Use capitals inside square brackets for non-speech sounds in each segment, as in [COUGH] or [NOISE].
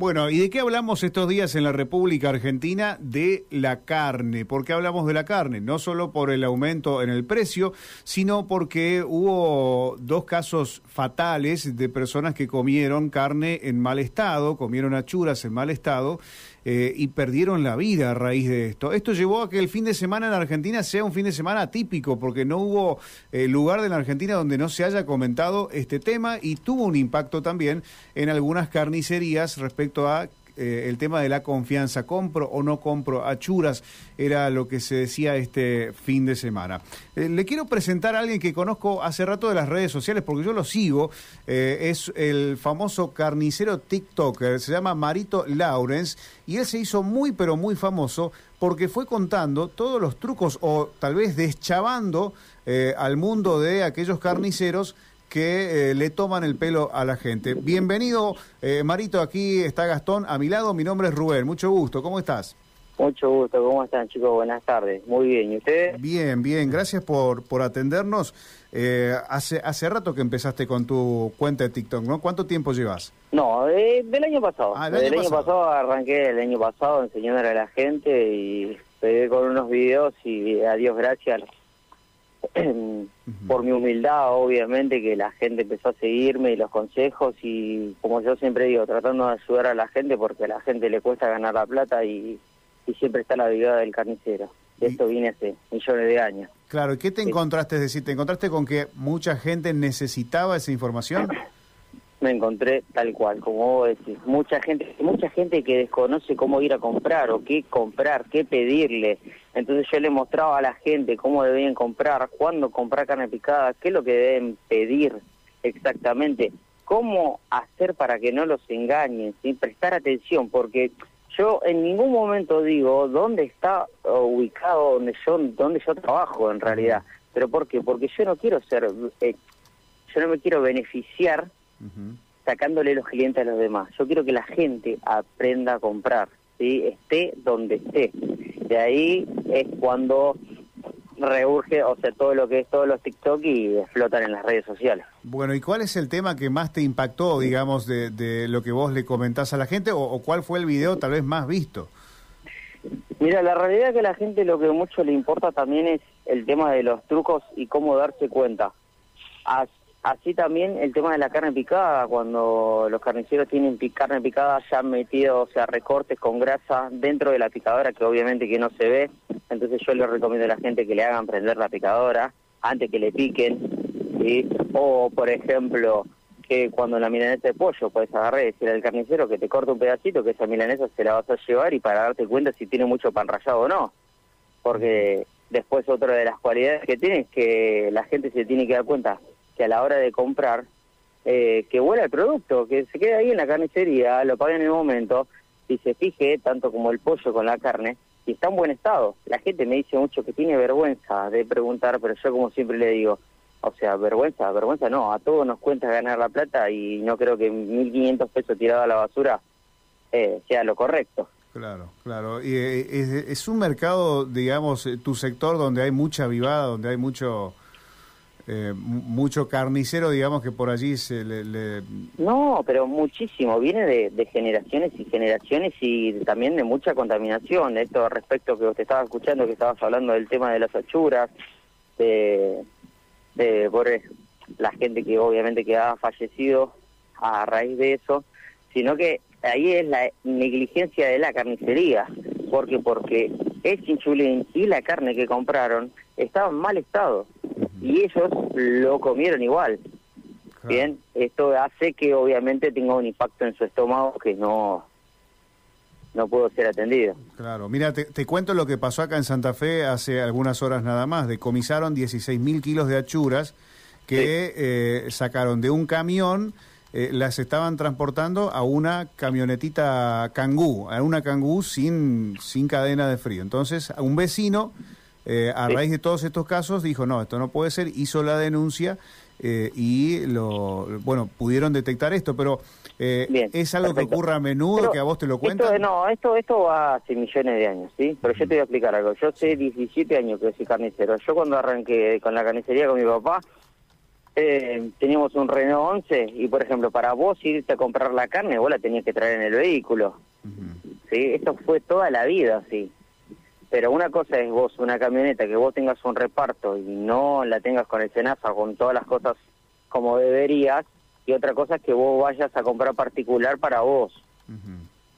Bueno, ¿y de qué hablamos estos días en la República Argentina? De la carne. ¿Por qué hablamos de la carne? No solo por el aumento en el precio, sino porque hubo dos casos fatales de personas que comieron carne en mal estado, comieron achuras en mal estado eh, y perdieron la vida a raíz de esto. Esto llevó a que el fin de semana en Argentina sea un fin de semana atípico, porque no hubo eh, lugar de la Argentina donde no se haya comentado este tema y tuvo un impacto también en algunas carnicerías respecto a eh, el tema de la confianza, compro o no compro achuras, era lo que se decía este fin de semana. Eh, le quiero presentar a alguien que conozco hace rato de las redes sociales, porque yo lo sigo, eh, es el famoso carnicero TikToker, se llama Marito Lawrence, y él se hizo muy pero muy famoso porque fue contando todos los trucos o tal vez deschavando al mundo de aquellos carniceros que eh, le toman el pelo a la gente. Bienvenido, eh, Marito, aquí está Gastón, a mi lado, mi nombre es Rubén, mucho gusto, ¿cómo estás? Mucho gusto, ¿cómo están chicos? Buenas tardes, muy bien, ¿y ustedes? Bien, bien, gracias por, por atendernos. Eh, hace, hace rato que empezaste con tu cuenta de TikTok, ¿no? ¿Cuánto tiempo llevas? No, del año pasado. Ah, del año, pasado. arranqué el año pasado enseñándole a la gente y pegué con unos videos y a Dios gracias por mi humildad, obviamente, que la gente empezó a seguirme y los consejos y, como yo siempre digo, tratando de ayudar a la gente porque a la gente le cuesta ganar la plata y, siempre está la vida del carnicero. Esto viene hace millones de años. Claro, ¿y qué te encontraste? Es decir, ¿te encontraste con que mucha gente necesitaba esa información? [LAUGHS] me encontré tal cual, como vos decís, mucha gente, mucha gente que desconoce cómo ir a comprar o qué comprar, qué pedirle. Entonces yo le mostraba a la gente cómo debían comprar, cuándo comprar carne picada, qué es lo que deben pedir exactamente, cómo hacer para que no los engañen, sin prestar atención, porque yo en ningún momento digo dónde está ubicado donde yo donde yo trabajo en realidad. ¿Pero por qué? Porque yo no quiero ser, eh, yo no me quiero beneficiar sacándole los clientes a los demás. Yo quiero que la gente aprenda a comprar, ¿sí? esté donde esté. De ahí es cuando reurge, o sea, todo lo que es todos los TikTok y explotan en las redes sociales. Bueno, ¿y cuál es el tema que más te impactó, digamos, de, lo que vos le comentás a la gente, o, cuál fue el video tal vez más visto? Mira, la realidad es que a la gente lo que mucho le importa también es el tema de los trucos y cómo darse cuenta. Así también el tema de la carne picada, cuando los carniceros tienen carne picada ya metido, o sea, recortes con grasa dentro de la picadora, que obviamente que no se ve, entonces yo les recomiendo a la gente que le hagan prender la picadora antes que le piquen, ¿sí? o por ejemplo, que cuando la milanesa de pollo puedes agarrar y decirle al carnicero que te corte un pedacito, que esa milanesa se la vas a llevar y para darte cuenta si tiene mucho pan rallado o no, porque después otra de las cualidades que tiene es que la gente se tiene que dar cuenta a la hora de comprar, eh, que huela el producto, que se quede ahí en la carnicería, lo pague en el momento y se fije, tanto como el pollo con la carne, y está en buen estado. La gente me dice mucho que tiene vergüenza de preguntar, pero yo como siempre le digo, o sea, vergüenza, vergüenza no, a todos nos cuenta ganar la plata y no creo que 1.500 pesos tirado a la basura eh, sea lo correcto. Claro, claro. Y eh, es, es, un mercado, digamos, tu sector donde hay mucha vivada, donde hay mucho eh, mucho carnicero, digamos, que por allí se le, No, pero muchísimo, viene de, generaciones y generaciones y también de mucha contaminación. Esto respecto que usted estaba escuchando, que estabas hablando del tema de las achuras, de, de por la gente que obviamente que ha fallecido a raíz de eso, sino que ahí es la negligencia de la carnicería. porque Porque es insulín y la carne que compraron estaba en mal estado y ellos lo comieron igual. Bien, esto hace que obviamente tenga un impacto en su estómago que no no puedo ser atendido. Claro, mira, te, cuento lo que pasó acá en Santa Fe hace algunas horas nada más. Decomisaron 16 mil kilos de achuras que eh, sacaron de un camión, eh, las estaban transportando a una camionetita cangú, a una cangú sin, sin cadena de frío. Entonces, a un vecino eh, a raíz de todos estos casos dijo, no, esto no puede ser, hizo la denuncia eh, y lo bueno pudieron detectar esto, pero eh, ¿es algo que ocurre a menudo, que a vos te lo cuentan? no, esto, esto va hace millones de años, ¿sí? Pero yo te voy a explicar algo. Yo sé 17 años que soy carnicero. Yo cuando arranqué con la carnicería con mi papá, eh, teníamos un Renault 11 y, por ejemplo, para vos irte a comprar la carne, vos la tenías que traer en el vehículo. ¿sí? Esto fue toda la vida, sí. Pero una cosa es vos, una camioneta, que vos tengas un reparto y no la tengas con el cenaza, con todas las cosas como deberías, y otra cosa es que vos vayas a comprar particular para vos.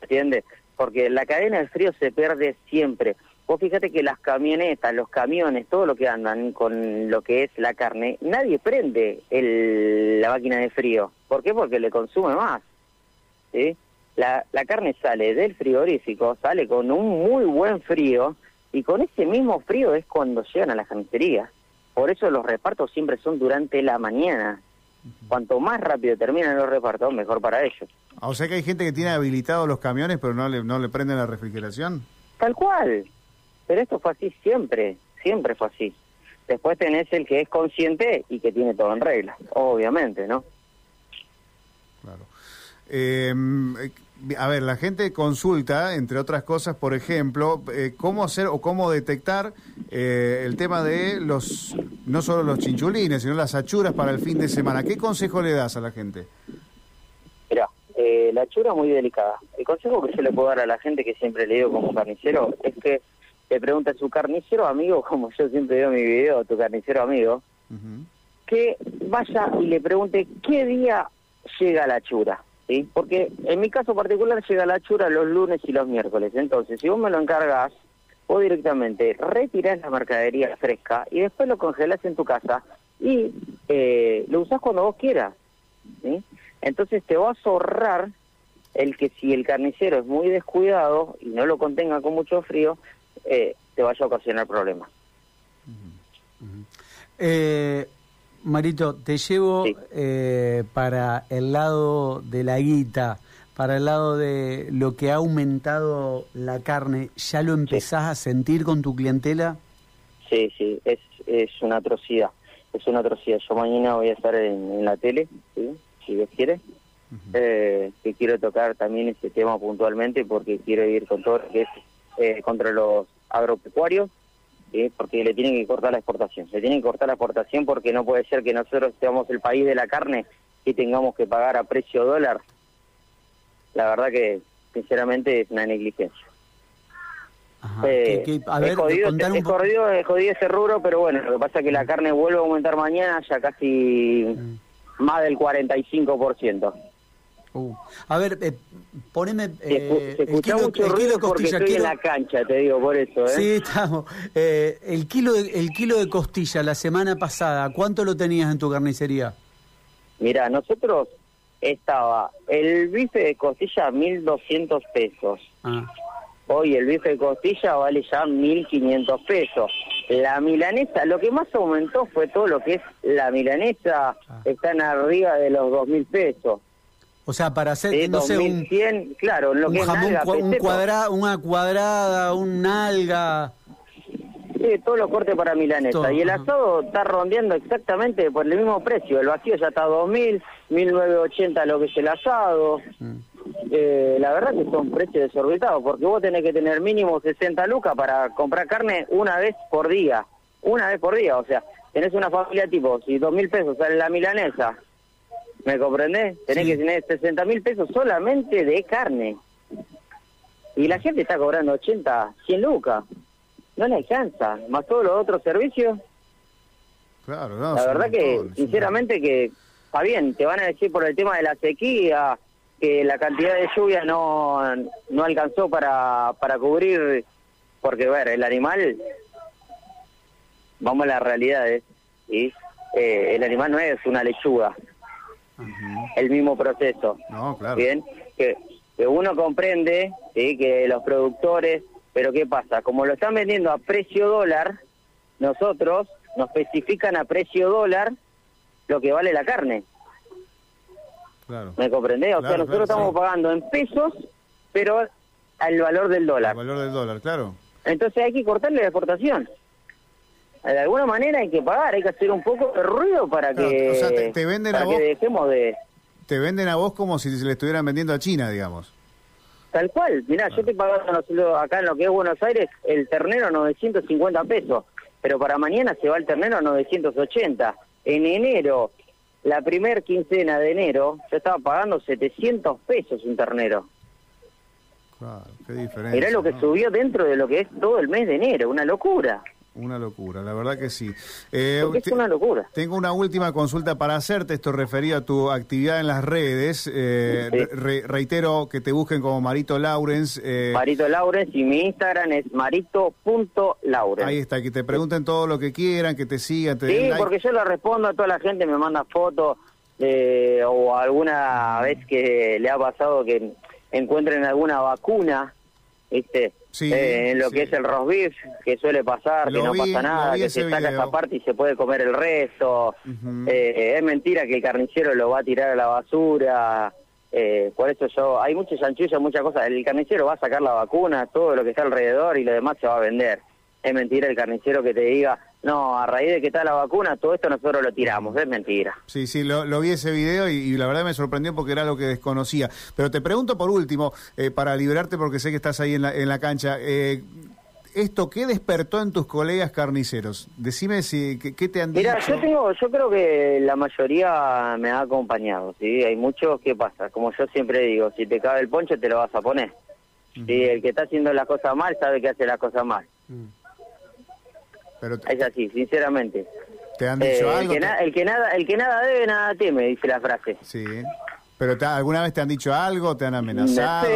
¿Entiendes? Porque la cadena de frío se pierde siempre. Vos fíjate que las camionetas, los camiones, todo lo que andan con lo que es la carne, nadie prende el, la máquina de frío. ¿Por qué? Porque le consume más. ¿sí? La, la carne sale del frigorífico, sale con un muy buen frío y con ese mismo frío es cuando llegan a la carnicería. Por eso los repartos siempre son durante la mañana. Cuanto más rápido terminan los repartos, mejor para ellos. O sea que hay gente que tiene habilitados los camiones, pero no le, no le prenden la refrigeración. Tal cual. Pero esto fue así siempre, siempre fue así. Después tenés el que es consciente y que tiene todo en regla, obviamente, ¿no? Claro. Eh, a ver, la gente consulta, entre otras cosas, por ejemplo, eh, cómo hacer o cómo detectar eh, el tema de los, no solo los chinchulines, sino las achuras para el fin de semana. ¿Qué consejo le das a la gente? Mira, eh, la achura es muy delicada. El consejo que yo le puedo dar a la gente, que siempre le digo como carnicero, es que le pregunte a su carnicero amigo, [LAUGHS] como yo siempre digo en mi video, tu carnicero amigo, que vaya y le pregunte qué día llega la achura. ¿Sí? Porque en mi caso particular llega la chura los lunes y los miércoles. Entonces, si vos me lo encargas, vos directamente retirás la mercadería fresca y después lo congelás en tu casa y eh, lo usás cuando vos quieras. Entonces te vas a ahorrar el que si el carnicero es muy descuidado y no lo contenga con mucho frío, eh, te vaya a ocasionar problemas. Eh, Marito, te llevo eh, para el lado de la guita, para el lado de lo que ha aumentado la carne. ¿Ya lo empezás a sentir con tu clientela? Sí, sí, es, es una atrocidad. Es una atrocidad. Yo mañana voy a estar en, la tele, si Dios quiere. eh, que quiero tocar también este tema puntualmente porque quiero ir con todo lo que es eh, contra los agropecuarios porque le tienen que cortar la exportación. Le tienen que cortar la exportación porque no puede ser que nosotros seamos el país de la carne y tengamos que pagar a precio dólar. La verdad que, sinceramente, es una negligencia. Eh, es, jodido, es, jodido, ese rubro, pero bueno, lo que pasa es que la carne vuelve a aumentar mañana ya casi mm. más del 45%. Uh. A ver, eh, poneme. Eh, se escucha mucho ruido porque estoy en la cancha, te digo, por eso. ¿eh? Sí, estamos. Eh, el, kilo de, el kilo de costilla la semana pasada, ¿cuánto lo tenías en tu carnicería? Mira, nosotros estaba el bife de costilla 1.200 pesos. Ah. Hoy el bife de costilla vale ya 1.500 pesos. La milanesa, lo que más aumentó fue todo lo que es la milanesa, ah. están arriba de los 2.000 pesos. O sea, para hacer, no sé, un, claro, lo que jamón, un cuadrada, una cuadrada, un nalga. Sí, todos los cortes para milanesa. y el asado está rondeando exactamente por el mismo precio. El vacío ya está a 2.000, 1.980 lo que es el asado. Mm. Eh, la verdad que son precios desorbitados, porque vos tenés que tener mínimo 60 lucas para comprar carne una vez por día. Una vez por día, o sea, tenés una familia tipo, si 2.000 pesos sale la milanesa, ¿Me comprendés? Tenés que tener 60 mil pesos solamente de carne. Y la gente está cobrando 80, 100 lucas. No le alcanza. Más todos los otros servicios. Claro, no, La verdad que, sinceramente, que está bien. Te van a decir por el tema de la sequía que la cantidad de lluvia no, no alcanzó para, para cubrir. Porque, ver, el animal. Vamos a la realidad, ¿sí? Eh, el animal no es una lechuga el mismo proceso. No, claro. Bien, que, uno comprende ¿sí? que los productores, pero ¿qué pasa? Como lo están vendiendo a precio dólar, nosotros nos especifican a precio dólar lo que vale la carne. Claro. ¿Me comprendés? O sea, nosotros estamos pagando en pesos, pero al valor del dólar. Al valor del dólar, claro. Entonces hay que cortarle la exportación de alguna manera hay que pagar, hay que hacer un poco de ruido para que, te, venden a vos, dejemos de... Te venden a vos como si se le estuvieran vendiendo a China, digamos. Tal cual, mirá, yo te pagando acá en lo que es Buenos Aires el ternero 950 pesos, pero para mañana se va el ternero 980. en enero, la primer quincena de enero, yo estaba pagando 700 pesos un ternero. Claro, qué diferencia. Mirá lo que subió dentro de lo que es todo el mes de enero, una locura. Una locura, la verdad que sí. Eh, es una locura. Tengo una última consulta para hacerte, esto referido a tu actividad en las redes. Eh, reitero que te busquen como Marito Laurens. Eh, Marito Laurens y mi Instagram es marito.laurens. Ahí está, que te pregunten todo lo que quieran, que te sigan. Te sí, porque yo lo respondo a toda la gente, me manda fotos eh, o alguna vez que le ha pasado que encuentren alguna vacuna, ¿viste? Eh, en lo que es el roast beef, que suele pasar, que no pasa nada, que se saca esa parte y se puede comer el resto. Eh, es mentira que el carnicero lo va a tirar a la basura. Eh, por eso yo, hay muchos chanchullos, muchas cosas. El carnicero va a sacar la vacuna, todo lo que está alrededor y lo demás se va a vender. Es mentira el carnicero que te diga, no, a raíz de que está la vacuna, todo esto nosotros lo tiramos, es mentira. Sí, sí, lo, vi ese video y, la verdad me sorprendió porque era lo que desconocía. Pero te pregunto por último, eh, para liberarte porque sé que estás ahí en la, en la cancha, eh, ¿esto qué despertó en tus colegas carniceros? Decime si, ¿qué, te han dicho? Mira, yo, tengo, yo creo que la mayoría me ha acompañado, ¿sí? Hay muchos, ¿qué pasa? Como yo siempre digo, si te cabe el poncho te lo vas a poner. El que está haciendo las cosas mal sabe que hace las cosas mal. Es así, sinceramente. ¿Te han dicho eh, algo? El que, nada, el que nada debe, nada teme, dice la frase. Sí. ¿Pero alguna vez te han dicho algo? ¿Te han amenazado?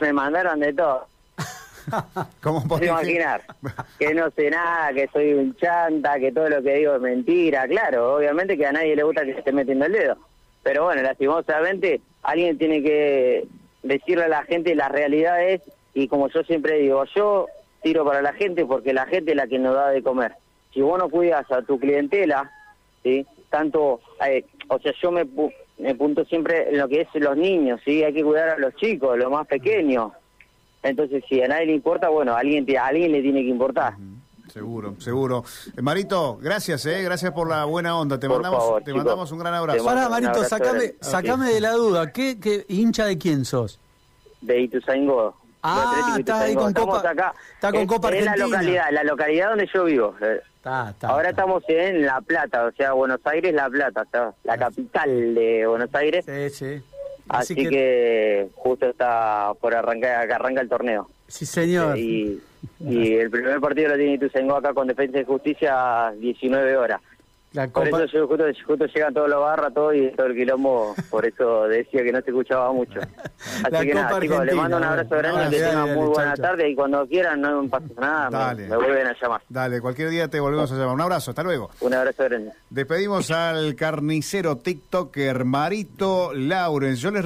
me mandaron de todo. [LAUGHS] ¿Cómo puedes imaginar? [LAUGHS] que no sé nada, que soy un chanta, que todo lo que digo es mentira. Claro, obviamente que a nadie le gusta que se esté metiendo el dedo. Pero bueno, lastimosamente, alguien tiene que decirle a la gente las realidades y como yo siempre digo, yo tiro para la gente porque la gente es la que nos da de comer. Si vos no cuidas a tu clientela, ¿sí? tanto, eh, o sea, yo me, me punto siempre en lo que es los niños, ¿sí? hay que cuidar a los chicos, los más pequeños. Entonces, si a nadie le importa, bueno, a alguien, a alguien le tiene que importar. Seguro, seguro. Eh, Marito, gracias, eh, gracias por la buena onda. Te mandamos, te mandamos un gran abrazo. Para, Marito, sacame, sacame de la duda. ¿Qué, ¿Qué hincha de quién sos? De Ituzaingó. Ah, está ahí con Copa, acá. Está con Copa Argentina. En la localidad, la localidad donde yo vivo. Eh. Ahora estamos en La Plata, o sea, Buenos Aires, La Plata, la capital de Buenos Aires. Sí, sí. Así, que... justo está por arrancar, acá arranca el torneo. Sí, señor. y, [LAUGHS] y el primer partido lo tiene Ituzaingó acá con Defensa y Justicia 19 horas. Por eso yo, justo, justo llegan todos los barras, todo y todo el quilombo, por eso decía que no se escuchaba mucho. Así que nada, chicos, les mando un abrazo grande, que tengan muy buena tarde y cuando quieran, no pasa nada, me, vuelven a llamar. Dale, cualquier día te volvemos a llamar. Un abrazo, hasta luego. Un abrazo grande. Despedimos al carnicero TikToker Marito Laurens. Yo les